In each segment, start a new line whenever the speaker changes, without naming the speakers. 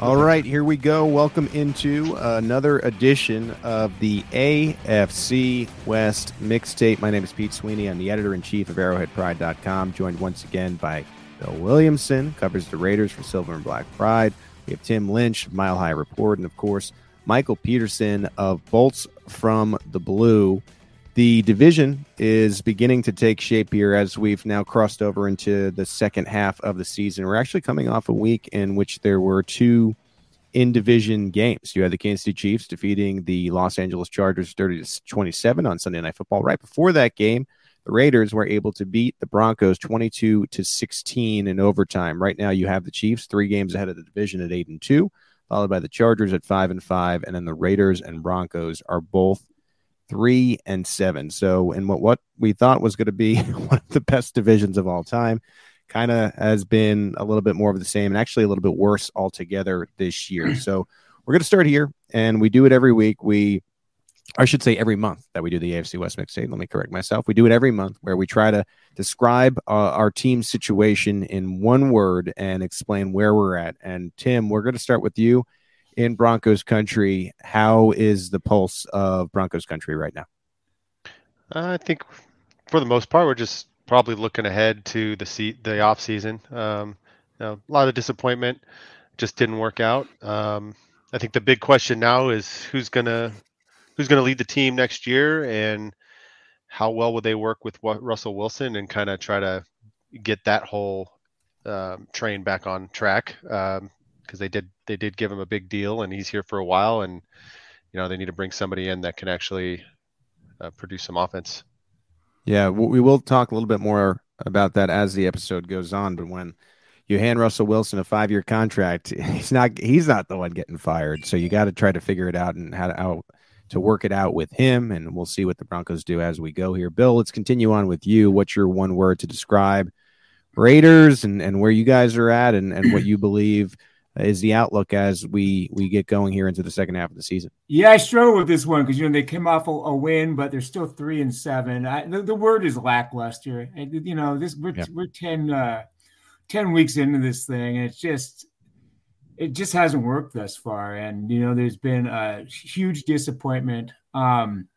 All right, here we go. Welcome into another edition of the AFC West mixtape. My name is Pete Sweeney. I'm the editor in chief of ArrowheadPride.com, joined once again by Bill Williamson, covers the Raiders for Silver and Black Pride. We have Tim Lynch Mile High Report, and of course, Michael Peterson of Bolts from the Blue. The division is beginning to take shape here as we've now crossed over into the second half of the season. We're actually coming off a week in which there were two in division games. You had the Kansas City Chiefs defeating the Los Angeles Chargers 30 to 27 on Sunday Night Football. Right before that game, the Raiders were able to beat the Broncos 22 to 16 in overtime. Right now, you have the Chiefs three games ahead of the division at 8 and 2, followed by the Chargers at 5 and 5, and then the Raiders and Broncos are both three and seven. So, in what what we thought was going to be one of the best divisions of all time, kind of has been a little bit more of the same, and actually a little bit worse altogether this year. So, we're going to start here, and we do it every week. We I should say every month that we do the AFC West mixtape. Let me correct myself. We do it every month where we try to describe uh, our team situation in one word and explain where we're at. And Tim, we're going to start with you in Broncos country. How is the pulse of Broncos country right now?
I think for the most part, we're just probably looking ahead to the se- the off season. Um, you know, a lot of disappointment, just didn't work out. Um, I think the big question now is who's gonna who's gonna lead the team next year, and how well would they work with Russell Wilson, and kind of try to get that whole um, train back on track. Um, because they did they did give him a big deal and he's here for a while and you know they need to bring somebody in that can actually uh, produce some offense.
Yeah, we will talk a little bit more about that as the episode goes on. But when you hand Russell Wilson a five year contract, he's not he's not the one getting fired. So you got to try to figure it out and how to, how to work it out with him. And we'll see what the Broncos do as we go here. Bill, let's continue on with you. What's your one word to describe Raiders and, and where you guys are at and, and what you believe is the outlook as we we get going here into the second half of the season?
Yeah, I struggle with this one because you know they came off a, a, win, but they're still three and seven. I, the, the, word is lackluster. And, you know, this we're, yeah. we're 10, uh, 10 weeks into this thing, and it's just it just hasn't worked thus far. And you know, there's been a huge disappointment. Um,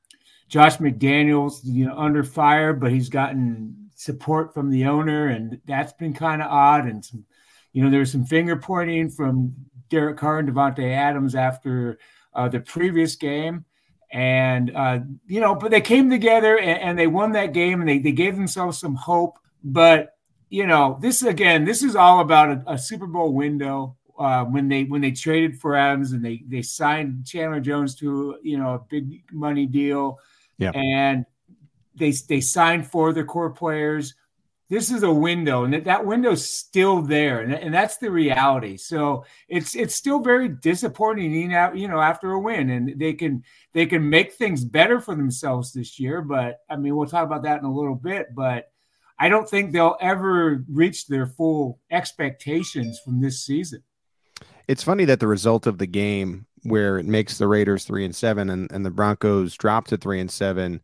Josh McDaniels, you know, under fire, but he's gotten support from the owner, and that's been kind of odd. And some you know, there was some finger pointing from Derek Carr and Davante Adams after uh, the previous game. And, uh, you know, but they came together and, and, they won that game and they, they gave themselves some hope. But, you know, this again, this is all about a, a Super Bowl window. Uh, when they when they traded for Adams and they they signed Chandler Jones to you know a big money deal, yeah. and they they signed for their core players this is a window and that, window's still there and, and that's the reality. So it's it's still very disappointing you know after a win and they can they can make things better for themselves this year but i mean we'll talk about that in a little bit but i don't think they'll ever reach their full expectations from this season.
It's funny that the result of the game where it makes the raiders three and seven and, and the broncos drop to three and seven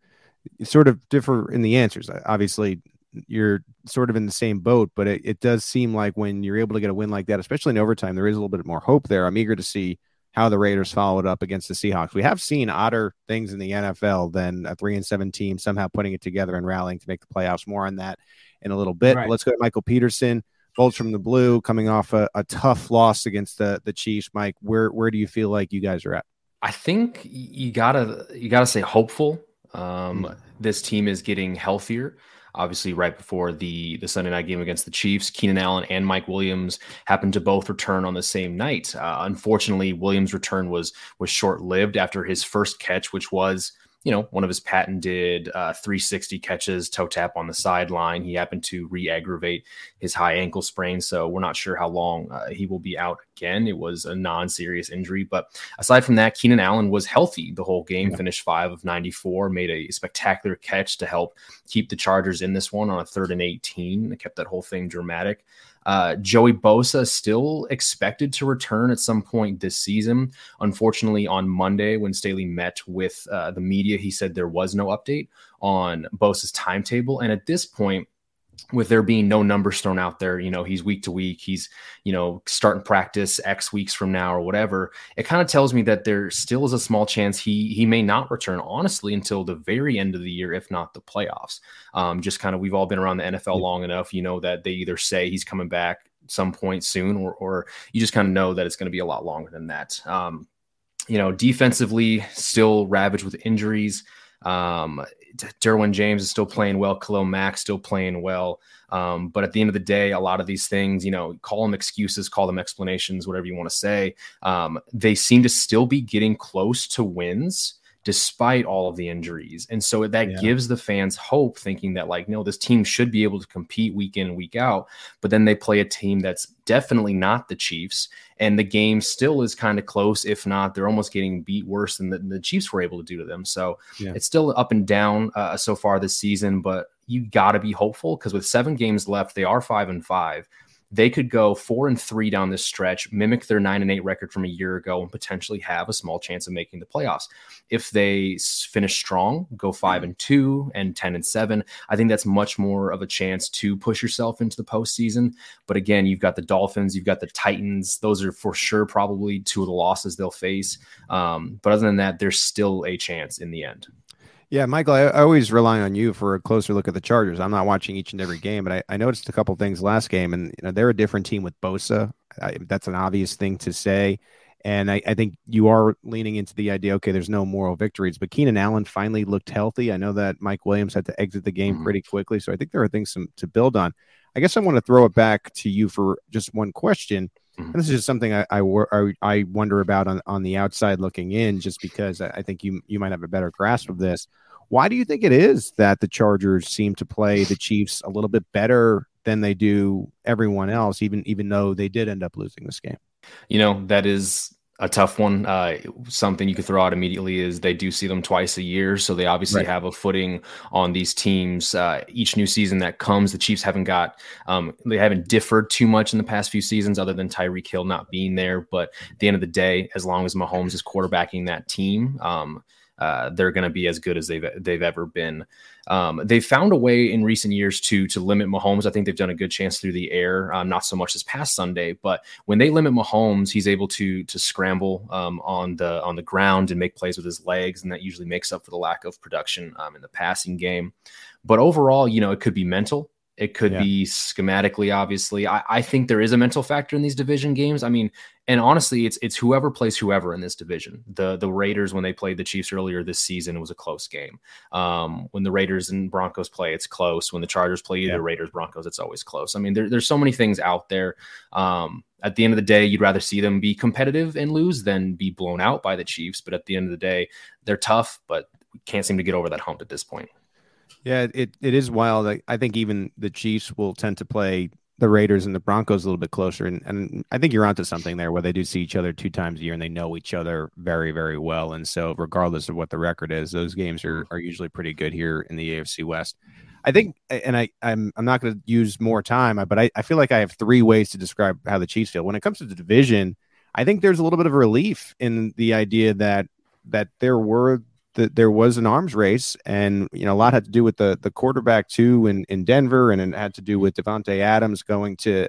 sort of differ in the answers. Obviously you're sort of in the same boat, but it, it does seem like when you're able to get a win like that, especially in overtime, there is a little bit more hope there. I'm eager to see how the Raiders followed up against the Seahawks. We have seen odder things in the NFL than a three and seven team somehow putting it together and rallying to make the playoffs. More on that in a little bit. Right. Let's go to Michael Peterson. Bolts from the blue coming off a, a tough loss against the the Chiefs. Mike, where where do you feel like you guys are at?
I think you gotta you gotta say hopeful. Um, mm. This team is getting healthier. Obviously, right before the the Sunday night game against the Chiefs, Keenan Allen and Mike Williams happened to both return on the same night. Uh, unfortunately, Williams' return was was short lived after his first catch, which was you know, one of his patented uh, 360 catches, toe tap on the sideline. He happened to re aggravate his high ankle sprain. So we're not sure how long uh, he will be out again. It was a non serious injury. But aside from that, Keenan Allen was healthy the whole game, yeah. finished five of 94, made a spectacular catch to help keep the Chargers in this one on a third and 18. They kept that whole thing dramatic. Uh, Joey Bosa still expected to return at some point this season. Unfortunately, on Monday, when Staley met with uh, the media, he said there was no update on Bosa's timetable. And at this point, with there being no numbers thrown out there, you know, he's week to week, he's, you know, starting practice X weeks from now or whatever. It kind of tells me that there still is a small chance he he may not return honestly until the very end of the year, if not the playoffs. Um, just kind of we've all been around the NFL long enough, you know, that they either say he's coming back some point soon or or you just kind of know that it's going to be a lot longer than that. Um, you know, defensively still ravaged with injuries. Um, Derwin James is still playing well. Khalil Mack still playing well. Um, but at the end of the day, a lot of these things, you know, call them excuses, call them explanations, whatever you want to say. Um, they seem to still be getting close to wins despite all of the injuries. And so that yeah. gives the fans hope, thinking that, like, no, this team should be able to compete week in, week out. But then they play a team that's definitely not the Chiefs. And the game still is kind of close. If not, they're almost getting beat worse than the, the Chiefs were able to do to them. So yeah. it's still up and down uh, so far this season. But you got to be hopeful because with seven games left, they are five and five they could go four and three down this stretch, mimic their nine and eight record from a year ago, and potentially have a small chance of making the playoffs. If they finish strong, go five and two and 10 and seven, I think that's much more of a chance to push yourself into the postseason. But again, you've got the Dolphins, you've got the Titans. Those are for sure probably two of the losses they'll face. Um, but other than that, there's still a chance in the end.
Yeah, Michael, I, I, always rely on you for a closer look at the Chargers. I'm not watching each and every game, but I, I noticed a couple things last game, and you know they're a different team with Bosa. I, that's an obvious thing to say, and I, I, think you are leaning into the idea. Okay, there's no moral victories, but Keenan Allen finally looked healthy. I know that Mike Williams had to exit the game mm-hmm. pretty quickly, so I think there are things some, to build on. I guess I want to throw it back to you for just one question. Mm-hmm. And this is just something I, I, I wonder about on, on the outside looking in, just because I think you you might have a better grasp of this. Why do you think it is that the Chargers seem to play the Chiefs a little bit better than they do everyone else, even even though they did end up losing this game?
You know, that is a tough one. Uh, something you could throw out immediately is they do see them twice a year, so they obviously right. have a footing on these teams. Uh, each new season that comes, the Chiefs haven't got um, they haven't differed too much in the past few seasons, other than Tyreek Hill not being there. But at the end of the day, as long as Mahomes is quarterbacking that team, um, uh, they're going to be as good as they've they've ever been. Um, they've found a way in recent years to to limit Mahomes. I think they've done a good chance through the air, um, not so much this past Sunday, but when they limit Mahomes, he's able to to scramble um, on the on the ground and make plays with his legs, and that usually makes up for the lack of production um, in the passing game. But overall, you know, it could be mental. It could yeah. be schematically, obviously. I, I, think there is a mental factor in these division games. I mean, and honestly, it's it's whoever plays whoever in this division. The the Raiders when they played the Chiefs earlier this season, it was a close game. Um, when the Raiders and Broncos play, it's close. When the Chargers play either yeah. Raiders Broncos, it's always close. I mean, there, there's so many things out there. Um, at the end of the day, you'd rather see them be competitive and lose than be blown out by the Chiefs. But at the end of the day, they're tough, but can't seem to get over that hump at this point.
Yeah, it, it is wild. I, I think even the Chiefs will tend to play the Raiders and the Broncos a little bit closer. And, and I think you're onto something there where they do see each other two times a year and they know each other very, very well. And so, regardless of what the record is, those games are, are usually pretty good here in the AFC West. I think, and I, I'm, I'm not going to use more time, but I, I feel like I have three ways to describe how the Chiefs feel. When it comes to the division, I think there's a little bit of relief in the idea that that there were that there was an arms race, and you know a lot had to do with the the quarterback too in in Denver, and it had to do with Davante Adams going to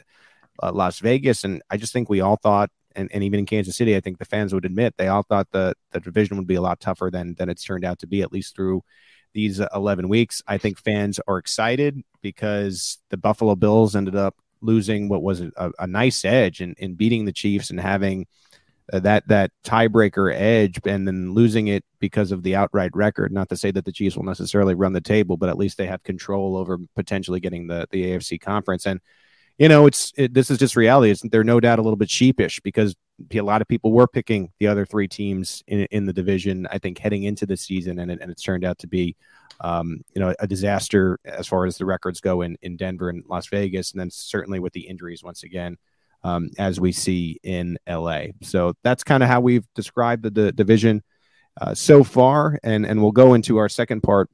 uh, Las Vegas, and I just think we all thought and, and even in Kansas City, I think the fans would admit they all thought the the division would be a lot tougher than than it's turned out to be, at least through these 11 weeks. I think fans are excited because the Buffalo Bills ended up losing what was a, a nice edge in, in beating the Chiefs and having uh, that that tiebreaker edge and then losing it because of the outright record. Not to say that the Chiefs will necessarily run the table, but at least they have control over potentially getting the the AFC conference. And you know, it's it, this is just reality. It's, they're no doubt a little bit sheepish because a lot of people were picking the other three teams in, in the division. I think heading into the season, and it, and it's turned out to be, um, you know, a disaster as far as the records go in in Denver and Las Vegas, and then certainly with the injuries once again, um, as we see in LA. So that's kind of how we've described the, division uh, so far, and and we'll go into our second part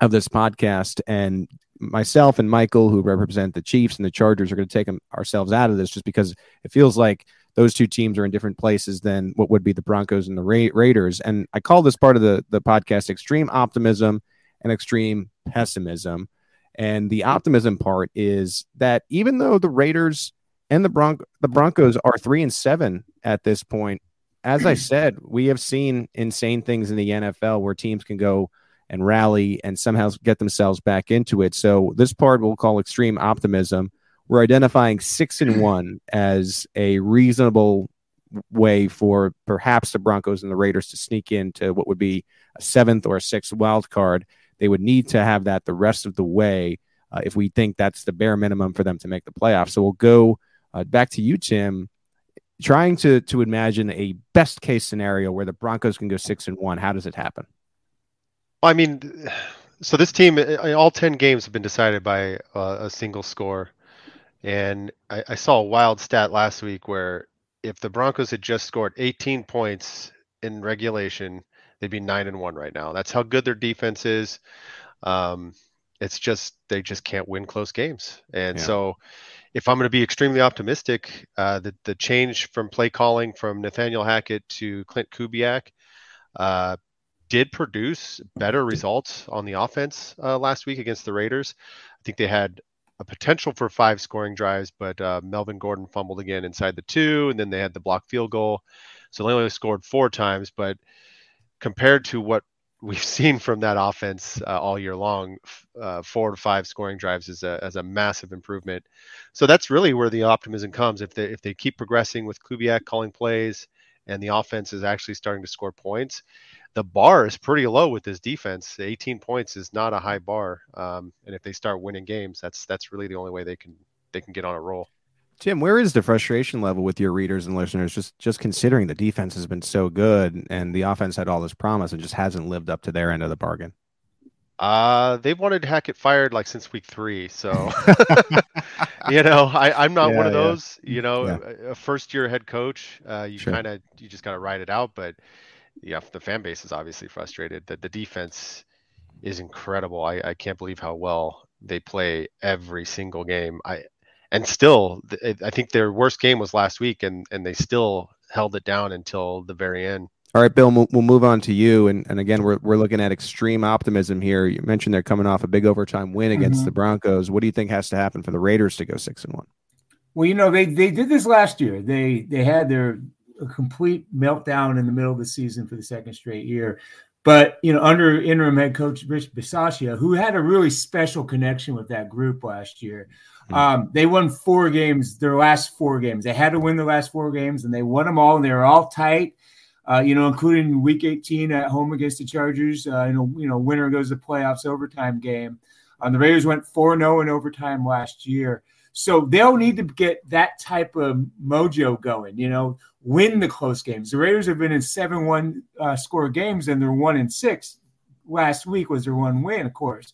of this podcast and myself and Michael, who represent the Chiefs and the Chargers, are going to take them, ourselves out of this just because it feels like those two teams are in different places than what would be the Broncos and the Ra- Raiders. And I call this part of the, the podcast extreme optimism and extreme pessimism. And the optimism part is that even though the Raiders and the Bron- the Broncos are three and seven at this point, as I said, we have seen insane things in the NFL where teams can go and rally and somehow get themselves back into it. So this part we'll call extreme optimism. We're identifying six and one as a reasonable way for perhaps the Broncos and the Raiders to sneak into what would be a seventh or a sixth wild card. They would need to have that the rest of the way uh, if we think that's the bare minimum for them to make the playoffs. So we'll go uh, back to you, Tim. Trying to to imagine a best case scenario where the Broncos can go six and one. How does it happen?
I mean, so this team, all 10 games have been decided by uh, a single score. And I, I, saw a wild stat last week where if the Broncos had just scored 18 points in regulation, they'd be nine and one right now. That's how good their defense is. Um, it's just they just can't win close games. And yeah. so, if I'm going to be extremely optimistic, uh, the the change from play calling from Nathaniel Hackett to Klint Kubiak uh, did produce better results on the offense uh, last week against the Raiders. I think they had a potential for five scoring drives, but uh, Melvin Gordon fumbled again inside the two, and then they had the block field goal. So they only scored four times, but compared to what we've seen from that offense uh, all year long, uh, four to five scoring drives is a, a massive improvement. So that's really where the optimism comes. If they if they keep progressing with Kubiak calling plays, and the offense is actually starting to score points, the bar is pretty low with this defense. 18 points is not a high bar, um, and if they start winning games, that's that's really the only way they can they can get on a roll.
Tim, where is the frustration level with your readers and listeners? Just just considering the defense has been so good and the offense had all this promise and just hasn't lived up to their end of the bargain.
Uh, they wanted Hackett fired like since week three. So, you know, I, I'm not yeah, one of those. Yeah. You know, yeah. a first year head coach, uh, you sure. kind of you just got to ride it out. But yeah, the fan base is obviously frustrated. That the defense is incredible. I, I can't believe how well they play every single game. I and still, I think their worst game was last week, and and they still held it down until the very end.
All right, Bill, we'll, we'll move on to you. And, and again, we're, we're looking at extreme optimism here. You mentioned they're coming off a big overtime win against mm-hmm. the Broncos. What do you think has to happen for the Raiders to go six and one?
Well, you know, they, they did this last year. They they had their a complete meltdown in the middle of the season for the second straight year. But you know, under interim head coach Rich Bisaccia, who had a really special connection with that group last year. Um, they won four games. Their last four games, they had to win the last four games, and they won them all. And they were all tight. Uh, you know, including Week 18 at home against the Chargers. Uh, know, you know, winner goes to playoffs overtime game. Um, the Raiders went 4 0 in overtime last year. So they'll need to get that type of mojo going, you know, win the close games. The Raiders have been in 7 1 uh, score games and they're 1 and 6. Last week was their one win, of course.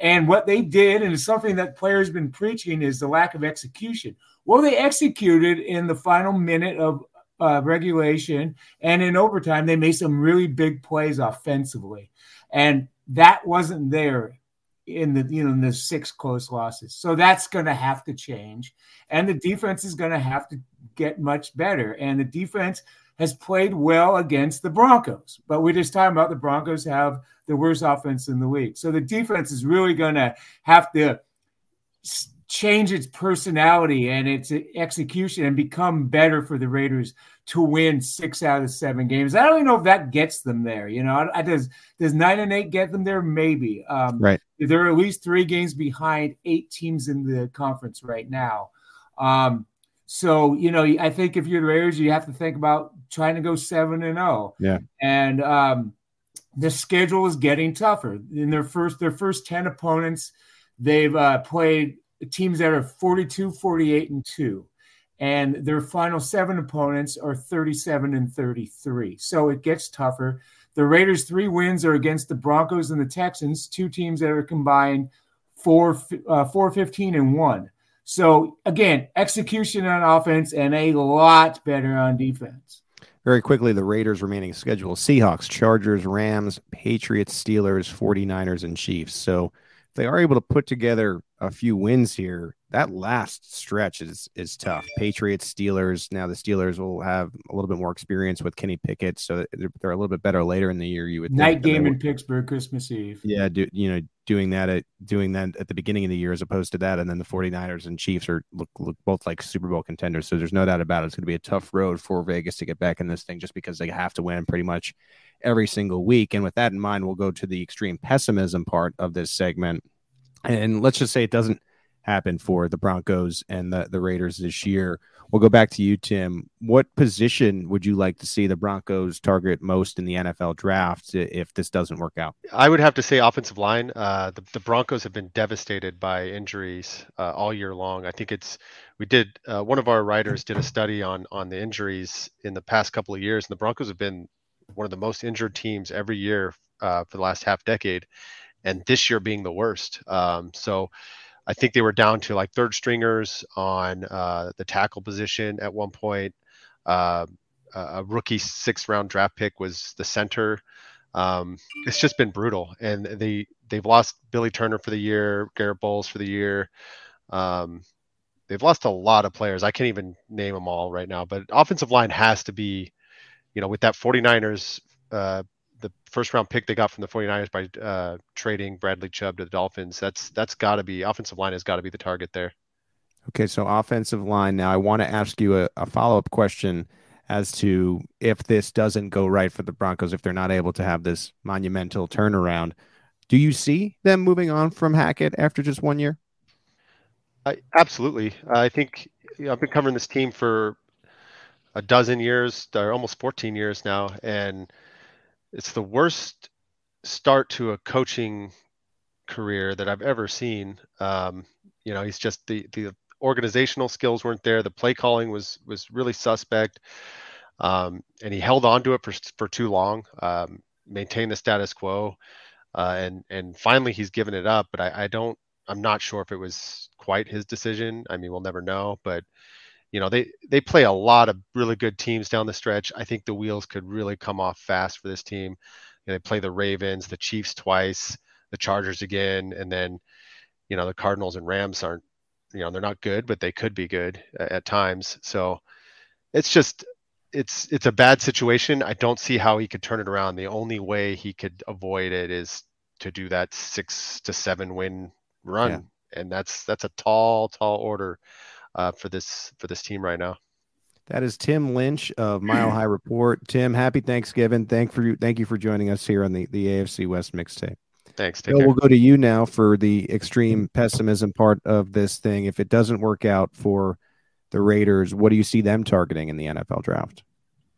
And what they did, and it's something that players been preaching, is the lack of execution. Well, they executed in the final minute of uh, regulation and in overtime. They made some really big plays offensively. And that wasn't there in the you know in the six close losses. So that's going to have to change, and the defense is going to have to get much better. And the defense has played well against the Broncos, but we're just talking about the Broncos have the worst offense in the league. So the defense is really going to have to change its personality and its execution and become better for the Raiders to win six out of seven games. I don't even know if that gets them there. You know, I, I, does does nine and eight get them there? Maybe. Um,
right.
They're at least three games behind eight teams in the conference right now. Um, so you know, I think if you're the Raiders, you have to think about trying to go seven and zero.
Oh. Yeah.
And um, the schedule is getting tougher. In their first their first ten opponents, they've uh, played teams that are 42, 48, and two and their final seven opponents are 37 and 33. So it gets tougher. The Raiders' three wins are against the Broncos and the Texans, two teams that are combined four, uh, 4 15 and 1. So again, execution on offense and a lot better on defense.
Very quickly, the Raiders' remaining schedule Seahawks, Chargers, Rams, Patriots, Steelers, 49ers, and Chiefs. So if they are able to put together a few wins here, that last stretch is is tough. Patriots, Steelers. Now the Steelers will have a little bit more experience with Kenny Pickett, so they're, they're a little bit better later in the year. You would
night game in Pittsburgh, Christmas Eve.
Yeah, do, you know, doing that at doing that at the beginning of the year as opposed to that, and then the 49ers and Chiefs are look look both like Super Bowl contenders. So there's no doubt about it. It's going to be a tough road for Vegas to get back in this thing, just because they have to win pretty much every single week. And with that in mind, we'll go to the extreme pessimism part of this segment, and let's just say it doesn't happen for the Broncos and the, the Raiders this year. We'll go back to you, Tim. What position would you like to see the Broncos target most in the NFL draft if this doesn't work out?
I would have to say offensive line. Uh, the, the, Broncos have been devastated by injuries uh, all year long. I think it's we did uh, one of our writers did a study on on the injuries in the past couple of years, and the Broncos have been one of the most injured teams every year uh, for the last half decade, and this year being the worst. Um, so I think they were down to like third stringers on uh, the tackle position at one point. Uh, a rookie sixth round draft pick was the center. Um, it's just been brutal, and they they've lost Billy Turner for the year, Garett Bolles for the year. Um, they've lost a lot of players. I can't even name them all right now, but offensive line has to be, you know, with that 49ers uh, the first round pick they got from the 49ers by uh, trading Bradley Chubb to the Dolphins. That's that's got to be offensive line has got to be the target there.
Okay, so offensive line. Now I want to ask you a, a follow up question as to if this doesn't go right for the Broncos, if they're not able to have this monumental turnaround. Do you see them moving on from Hackett after just one year?
I, absolutely. I think you know, I've been covering this team for a dozen years, or almost 14 years now, and it's the worst start to a coaching career that I've ever seen. Um, you know, he's just the the organizational skills weren't there. The play calling was was really suspect, um, and he held on to it for for too long. Um, maintained the status quo, uh, and and finally he's given it up. But I, I don't. I'm not sure if it was quite his decision. I mean, we'll never know. But you know they they play a lot of really good teams down the stretch. I think the wheels could really come off fast for this team. You know, they play the Ravens, the Chiefs twice, the Chargers again, and then you know the Cardinals and Rams aren't you know they're not good, but they could be good at, at times. So it's just it's it's a bad situation. I don't see how he could turn it around. The only way he could avoid it is to do that six to seven win run, yeah. and that's that's a tall, tall order uh, for this for this team right now.
That is Tim Lynch of Mile High Report. Tim, happy Thanksgiving. Thank for you. Thank you for joining us here on the, the AFC West mixtape.
Thanks.
Bill, we'll go to you now for the extreme pessimism part of this thing. If it doesn't work out for the Raiders, what do you see them targeting in the NFL draft?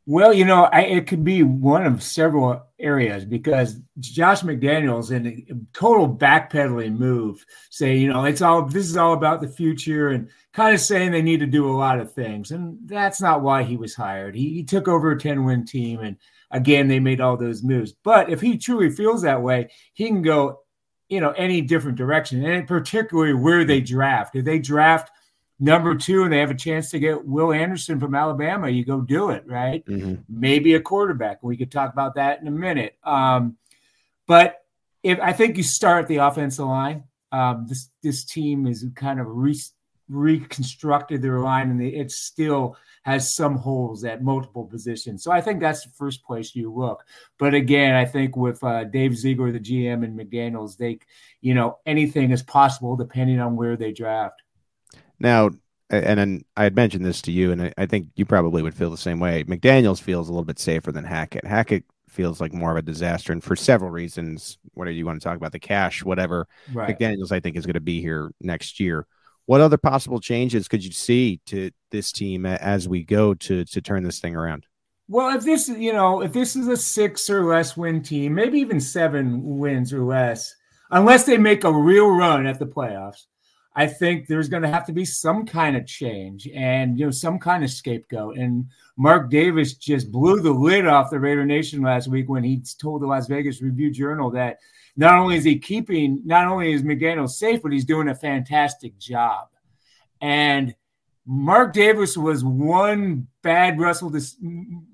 Well, you know, I, it could be one of several areas because Josh McDaniels in a total backpedaling move, say, you know, it's all this is all about the future and kind of saying they need to do a lot of things. And that's not why he was hired. He, he took over a 10 win team. And again, they made all those moves. But if he truly feels that way, he can go, you know, any different direction. And particularly where they draft. If they draft number two and they have a chance to get Will Anderson from Alabama, you go do it, right? Mm-hmm. Maybe a quarterback. We could talk about that in a minute. Um, but if I think you start the offensive line, um, this this team is kind of re- reconstructed their line, and it still has some holes at multiple positions. So I think that's the first place you look. But again, I think with uh, Dave Ziegler, the GM, and McDaniels, they, you know, anything is possible depending on where they draft.
Now, and then I had mentioned this to you, and I, think you probably would feel the same way. McDaniels feels a little bit safer than Hackett. Hackett feels like more of a disaster, and for several reasons. Whether you want to talk about the cash, whatever, right. McDaniels I think is going to be here next year. What other possible changes could you see to this team as we go to to turn this thing around?
Well, if this, you know, if this is a six or less win team, maybe even seven wins or less, unless they make a real run at the playoffs, I think there's going to have to be some kind of change and you know some kind of scapegoat. And Mark Davis just blew the lid off the Raider Nation last week when he told the Las Vegas Review Journal that not only is he keeping, not only is McDaniel safe, but he's doing a fantastic job. And Mark Davis was one bad Russell,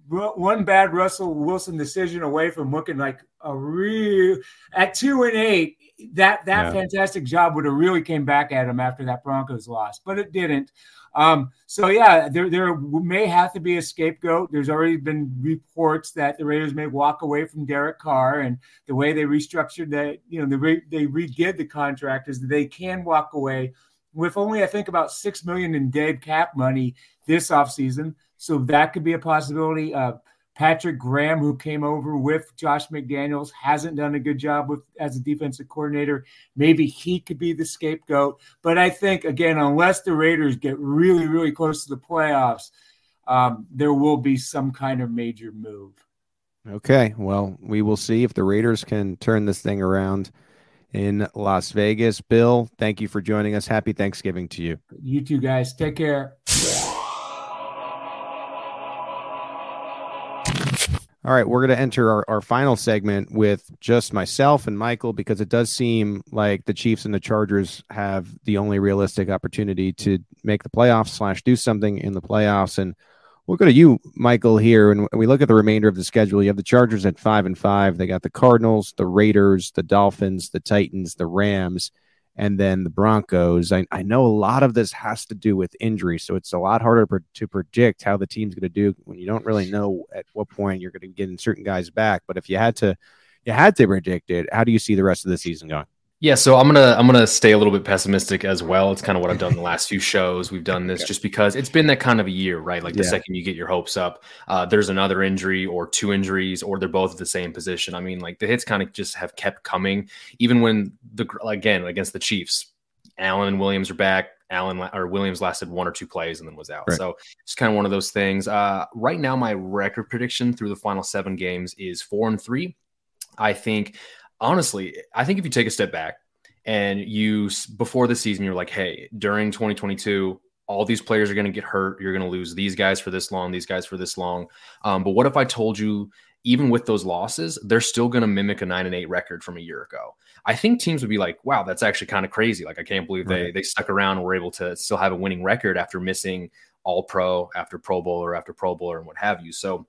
one bad Russell Wilson decision away from looking like a real at two and eight that that yeah. fantastic job would have really came back at him after that Broncos loss, but it didn't. Um, so yeah, there there may have to be a scapegoat. There's already been reports that the Raiders may walk away from Derek Carr, and the way they restructured that, you know, the re, they redid the contract is that they can walk away with only I think about six million in dead cap money this offseason. So that could be a possibility. Uh, Patrick Graham, who came over with Josh McDaniels, hasn't done a good job with as a defensive coordinator. Maybe he could be the scapegoat. But I think again, unless the Raiders get really, really close to the playoffs, um, there will be some kind of major move.
Okay, well, we will see if the Raiders can turn this thing around in Las Vegas. Bill, thank you for joining us. Happy Thanksgiving to you.
You too, guys. Take care.
All right, we're going to enter our, our final segment with just myself and Michael because it does seem like the Chiefs and the Chargers have the only realistic opportunity to make the playoffs slash do something in the playoffs. And we'll go to you, Michael, here. And we look at the remainder of the schedule. You have the Chargers at five and five. They got the Cardinals, the Raiders, the Dolphins, the Titans, the Rams and then the Broncos. I, I know a lot of this has to do with injury, so it's a lot harder to predict how the team's going to do when you don't really know at what point you're going to get certain guys back. But if you had to, you had to predict it. How do you see the rest of the season going?
Yeah, so I'm gonna I'm gonna stay a little bit pessimistic as well. It's kind of what I've done the last few shows. We've done this just because it's been that kind of a year, right? Like the yeah. second you get your hopes up, uh, there's another injury or two injuries, or they're both at the same position. I mean, like the hits kind of just have kept coming, even when the again against the Chiefs, Allen and Williams are back. Allen or Williams lasted one or two plays and then was out. Right. So it's kind of one of those things. Uh, right now, my record prediction through the final seven games is four and three. I think honestly, I think if you take a step back and you before the season, you're like, hey, during 2022, all these players are going to get hurt. You're going to lose these guys for this long, these guys for this long. Um, but what if I told you, even with those losses, they're still going to mimic a nine and eight record from a year ago? I think teams would be like, wow, that's actually kind of crazy. Like, I can't believe right. they they stuck around and were able to still have a winning record after missing all pro, after Pro Bowl, or after Pro Bowler, and what have you. So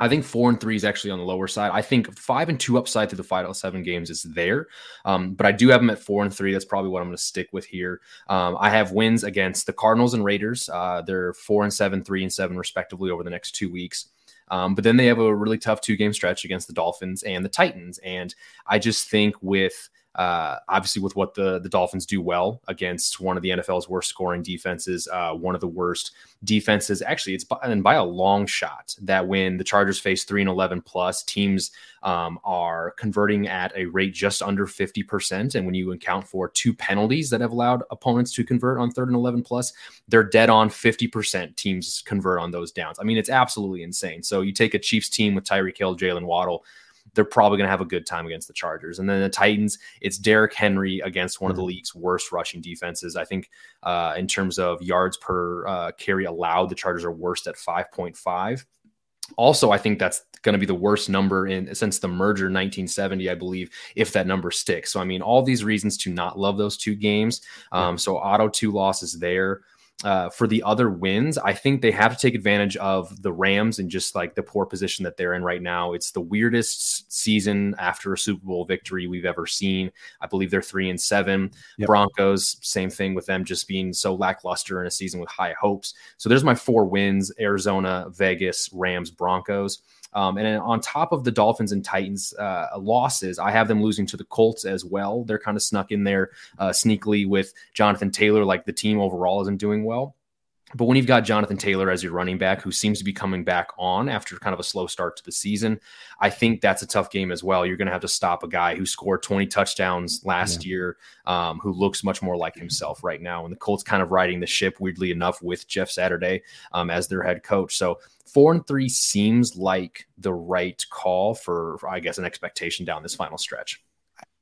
I think four and three is actually on the lower side. I think five and two upside to the final seven games is there, um, but I do have them at four and three. That's probably what I'm going to stick with here. Um, I have wins against the Cardinals and Raiders. Uh, they're four and seven, three and seven, respectively, over the next two weeks. Um, but then they have a really tough two game stretch against the Dolphins and the Titans. And I just think with uh, obviously, with what the the Dolphins do well against one of the NFL's worst scoring defenses, uh, one of the worst defenses. Actually, it's by, and by a long shot that when the Chargers face three and eleven plus teams um, are converting at a rate just under fifty percent, and when you account for two penalties that have allowed opponents to convert on third and eleven plus, they're dead on fifty percent. Teams convert on those downs. I mean, it's absolutely insane. So you take a Chiefs team with Tyreek Hill, Jaylen Waddle they're probably going to have a good time against the Chargers. And then the Titans, it's Derrick Henry against one of the mm-hmm. league's worst rushing defenses. I think uh, in terms of yards per uh, carry allowed, the Chargers are worst at 5.5. Also, I think that's going to be the worst number in since the merger 1970, I believe, if that number sticks. So, I mean, all these reasons to not love those two games. Um, so, auto two losses there uh, for the other wins, I think they have to take advantage of the Rams and just like the poor position that they're in right now. It's the weirdest season after a Super Bowl victory we've ever seen. I believe they're three and seven. Yep. Broncos, same thing with them just being so lackluster in a season with high hopes. So there's my four wins Arizona, Vegas, Rams, Broncos. Um, and on top of the Dolphins and Titans uh, losses, I have them losing to the Colts as well. They're kind of snuck in there uh, sneakily with Jonathan Taylor, like the team overall isn't doing well. But when you've got Jonathan Taylor as your running back, who seems to be coming back on after kind of a slow start to the season, I think that's a tough game as well. You're going to have to stop a guy who scored 20 touchdowns last yeah. year, um, who looks much more like himself right now. And the Colts kind of riding the ship, weirdly enough, with Jeff Saturday um, as their head coach. So four and three seems like the right call for, for, I guess, an expectation down this final stretch.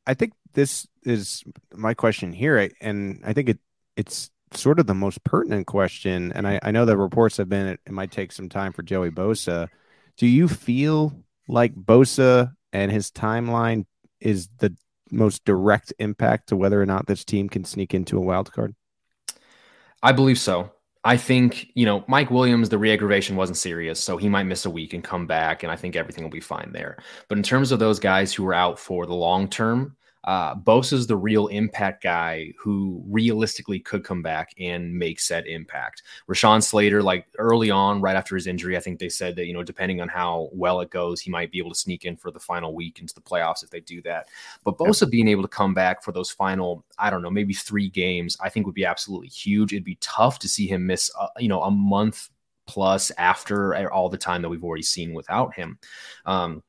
I think this is my question here, and I think it it's sort of the most pertinent question, and I, I know the reports have been it, it might take some time for Joey Bosa. Do you feel like Bosa and his timeline is the most direct impact to whether or not this team can sneak into a wild card?
I believe so. I think, you know, Mike Williams, the re-aggravation wasn't serious, so he might miss a week and come back, and I think everything will be fine there. But in terms of those guys who are out for the long term, uh, Bosa's the real impact guy who realistically could come back and make said impact. Rashawn Slater, like early on, right after his injury, I think they said that, you know, depending on how well it goes, he might be able to sneak in for the final week into the playoffs if they do that. But Bosa being able to come back for those final, I don't know, maybe three games, I think would be absolutely huge. It'd be tough to see him miss, uh, you know, a month plus after all the time that we've already seen without him. Um,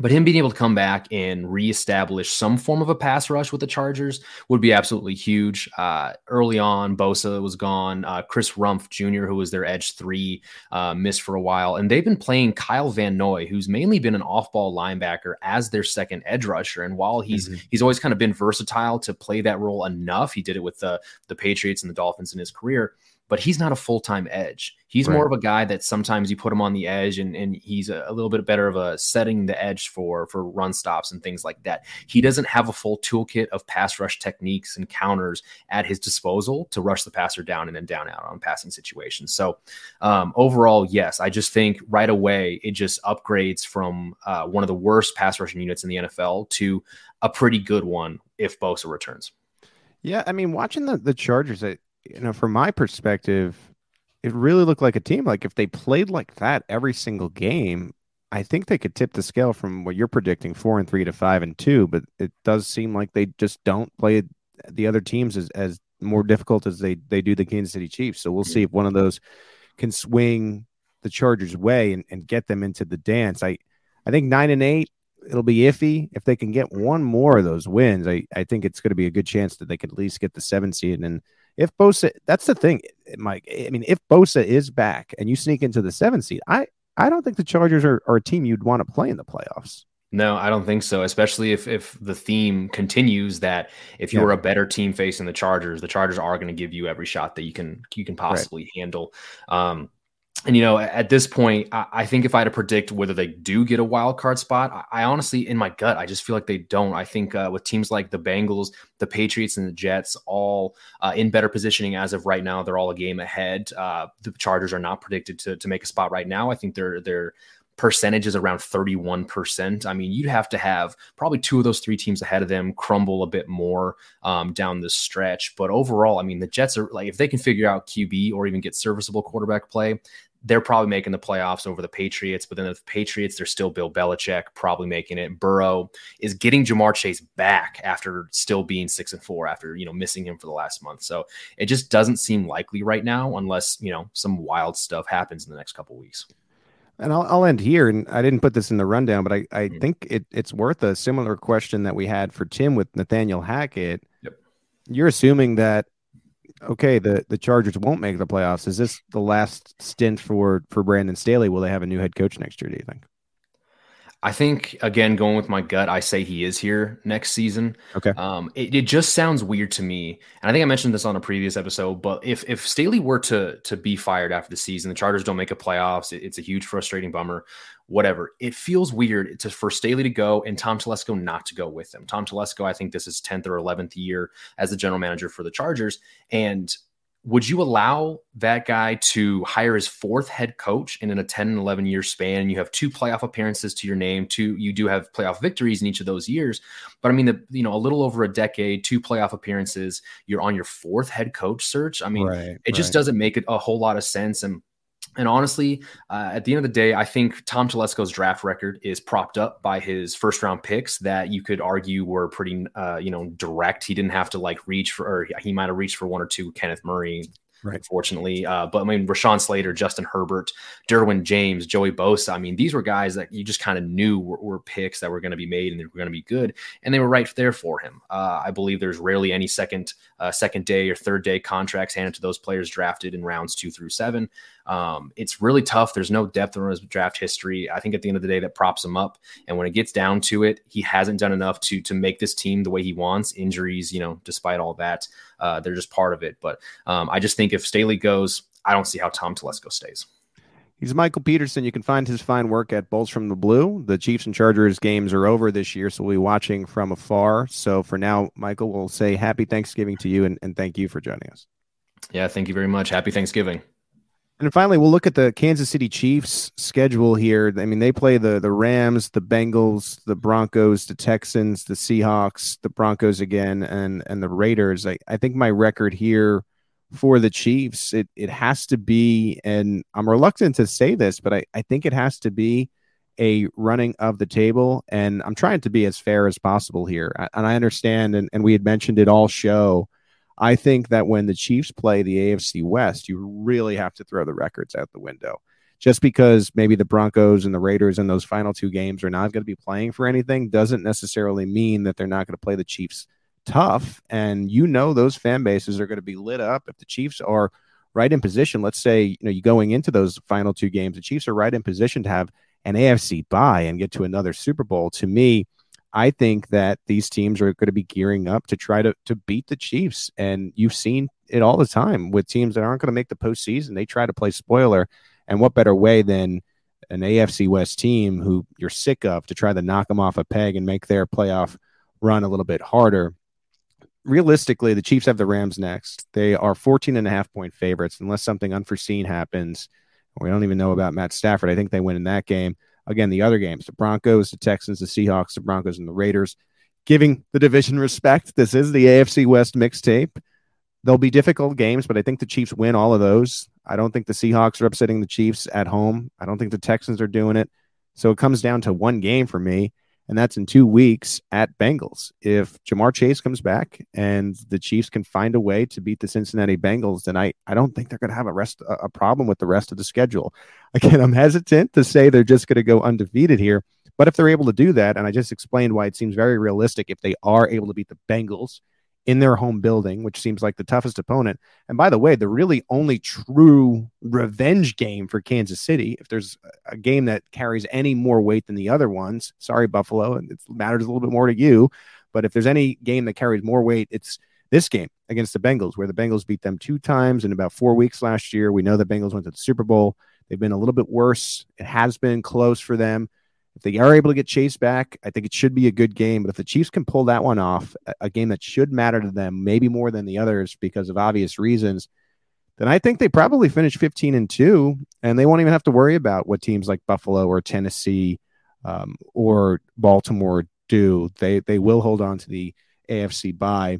but him being able to come back and reestablish some form of a pass rush with the Chargers would be absolutely huge. Uh, early on, Bosa was gone. Uh, Chris Rumph Jr., who was their edge three, uh, missed for a while. And they've been playing Kyle Van Noy, who's mainly been an off ball linebacker, as their second edge rusher. And while he's mm-hmm. he's always kind of been versatile to play that role enough, he did it with the, the Patriots and the Dolphins in his career but he's not a full time edge. He's right. more of a guy that sometimes you put him on the edge and, and he's a, a, little bit better of a setting the edge for for run stops and things like that. He doesn't have a full toolkit of pass rush techniques and counters at his disposal to rush the passer down and then down out on passing situations. So um, overall, yes, I just think right away it just upgrades from uh, one of the worst pass rushing units in the NFL to a pretty good one if Bosa returns.
Yeah, I mean, watching the the Chargers, I, you know, from my perspective, it really looked like a team. Like if they played like that every single game, I think they could tip the scale from what you're predicting, four and three to five and two. But it does seem like they just don't play the other teams as, as more difficult as they they do the Kansas City Chiefs. So we'll see if one of those can swing the Chargers' way and, and get them into the dance. I I think nine and eight it'll be iffy if they can get one more of those wins. I, I think it's going to be a good chance that they could at least get the seven seed and if Bosa, that's the thing, Mike. I mean, if Bosa is back and you sneak into the seven seed, I I don't think the Chargers are, are a team you'd want to play in the playoffs.
No, I don't think so. Especially if if the theme continues that if you're yeah. a better team facing the Chargers, the Chargers are going to give you every shot that you can you can possibly right. handle. Um, and you know, at this point, I, think if I had to predict whether they do get a wild card spot, I, honestly, in my gut, I just feel like they don't. I think uh, with teams like the Bengals, the Patriots, and the Jets, all uh, in better positioning as of right now, they're all a game ahead. Uh, the Chargers are not predicted to to make a spot right now. I think they're they're percentage is around 31%. I mean, you'd have to have probably two of those three teams ahead of them crumble a bit more um, down the stretch. But overall, I mean, the Jets are like, if they can figure out QB or even get serviceable quarterback play, they're probably making the playoffs over the Patriots. But then the Patriots, they're still Bill Belichick, probably making it. Burrow is getting Ja'Marr Chase back after still being six and four after you know missing him for the last month. So it just doesn't seem likely right now, unless you know some wild stuff happens in the next couple weeks.
And I'll, I'll end here. And I didn't put this in the rundown, but I, I mm-hmm. think it, it's worth a similar question that we had for Tim with Nathaniel Hackett. Yep. You're assuming that okay, the the Chargers won't make the playoffs. Is this the last stint for for Brandon Staley? Will they have a new head coach next year? Do you think?
I think again, going with my gut, I say he is here next season.
Okay.
Um, it, it just sounds weird to me, and I think I mentioned this on a previous episode. But if if Staley were to to be fired after the season, the Chargers don't make a playoffs. It, it's a huge frustrating bummer. Whatever. It feels weird to for Staley to go and Tom Telesco not to go with him. Tom Telesco, I think this is tenth or eleventh year as the general manager for the Chargers, and would you allow that guy to hire his fourth head coach in a 10 and 11 year span? You have two playoff appearances to your name. Two, you do have playoff victories in each of those years. But I mean, the, you know, a little over a decade, two playoff appearances, you're on your fourth head coach search. I mean, right, it just right. doesn't make a whole lot of sense. And And honestly, uh, at the end of the day, I think Tom Telesco's draft record is propped up by his first round picks that you could argue were pretty, uh, you know, direct. He didn't have to like reach for, or he might have reached for one or two Kenneth Murray, right. unfortunately. Uh, but I mean, Rashawn Slater, Justin Herbert, Derwin James, Joey Bosa. I mean, these were guys that you just kind of knew were, were, picks that were going to be made and they were going to be good, and they were right there for him. Uh, I believe there's rarely any second uh, second day or third day contracts handed to those players drafted in rounds two through seven. Um, it's really tough. There's no depth in his draft history. I think at the end of the day, that props him up. And when it gets down to it, he hasn't done enough to to make this team the way he wants. Injuries, you know, despite all that, uh, they're just part of it. But um, I just think if Staley goes, I don't see how Tom Telesco stays.
He's Michael Peterson. You can find his fine work at Bolts from the Blue. The Chiefs and Chargers games are over this year, so we'll be watching from afar. So for now, Michael, we'll say happy Thanksgiving to you and, and thank you for joining us.
Yeah, thank you very much. Happy Thanksgiving.
And finally, we'll look at the Kansas City Chiefs schedule here. I mean, they play the the Rams, the Bengals, the Broncos, the Texans, the Seahawks, the Broncos again, and and the Raiders. I, I think my record here for the Chiefs, it it has to be, and I'm reluctant to say this, but I, I think it has to be a running of the table. And I'm trying to be as fair as possible here. And I understand, and, and we had mentioned it all show I think that when the Chiefs play the AFC West, you really have to throw the records out the window. Just because maybe the Broncos and the Raiders in those final two games are not going to be playing for anything doesn't necessarily mean that they're not going to play the Chiefs tough. And you know those fan bases are going to be lit up if the Chiefs are right in position. Let's say you know you going into those final two games, the Chiefs are right in position to have an AFC bye and get to another Super Bowl. To me, I think that these teams are going to be gearing up to try to to beat the Chiefs, and you've seen it all the time with teams that aren't going to make the postseason. They try to play spoiler, and what better way than an AFC West team who you're sick of to try to knock them off a peg and make their playoff run a little bit harder. Realistically, the Chiefs have the Rams next. They are 14 and a half point favorites unless something unforeseen happens. We don't even know about Matt Stafford. I think they win in that game. Again, the other games, the Broncos, the Texans, the Seahawks, the Broncos, and the Raiders, giving the division respect. This is the AFC West mixtape. They'll be difficult games, but I think the Chiefs win all of those. I don't think the Seahawks are upsetting the Chiefs at home. I don't think the Texans are doing it. So it comes down to one game for me and that's in two weeks at Bengals. If Ja'Marr Chase comes back and the Chiefs can find a way to beat the Cincinnati Bengals, then I, I don't think they're going to have a rest a problem with the rest of the schedule. Again, I'm hesitant to say they're just going to go undefeated here, but if they're able to do that, and I just explained why it seems very realistic if they are able to beat the Bengals in their home building, which seems like the toughest opponent. And by the way, the really only true revenge game for Kansas City, if there's a game that carries any more weight than the other ones, sorry, Buffalo, and it matters a little bit more to you. But if there's any game that carries more weight, it's this game against the Bengals, where the Bengals beat them two times in about four weeks last year. We know the Bengals went to the Super Bowl. They've been a little bit worse. It has been close for them. If they are able to get Chase back, I think it should be a good game. But if the Chiefs can pull that one off, a game that should matter to them, maybe more than the others because of obvious reasons, then I think they probably finish 15 and 2, and they won't even have to worry about what teams like Buffalo or Tennessee um, or Baltimore do. They they will hold on to the AFC bye.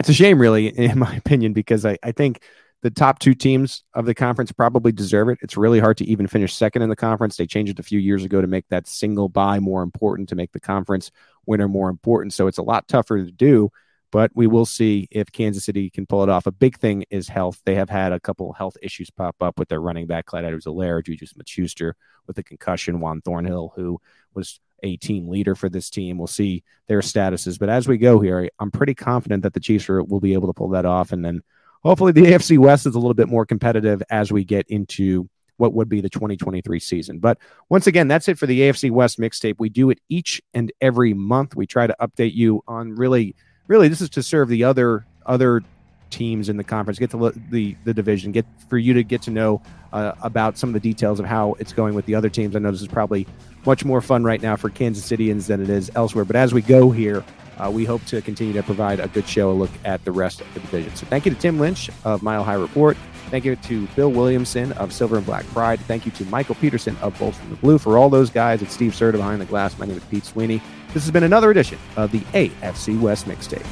It's a shame, really, in my opinion, because I, I think the top two teams of the conference probably deserve it. It's really hard to even finish second in the conference. They changed it a few years ago to make that single bye more important, to make the conference winner more important. So it's a lot tougher to do, but we will see if Kansas City can pull it off. A big thing is health. They have had a couple health issues pop up with their running back, Clyde Edwards-Helaire, Juju Smith-Schuster with a concussion, Juan Thornhill, who was a team leader for this team. We'll see their statuses. But as we go here, I'm pretty confident that the Chiefs will be able to pull that off. And then hopefully the AFC West is a little bit more competitive as we get into what would be the 2023 season. But once again, that's it for the AFC West mixtape. We do it each and every month. We try to update you on really, really, this is to serve the other other teams in the conference, get to the the division, get for you to get to know uh, about some of the details of how it's going with the other teams. I know this is probably much more fun right now for Kansas Cityans than it is elsewhere. But as we go here, uh, we hope to continue to provide a good show, a look at the rest of the division. So thank you to Tim Lynch of Mile High Report. Thank you to Bill Williamson of Silver and Black Pride. Thank you to Michael Peterson of Bolts from the Blue. For all those guys, it's Steve Serda behind the glass. My name is Pete Sweeney. This has been another edition of the AFC West Mixtape.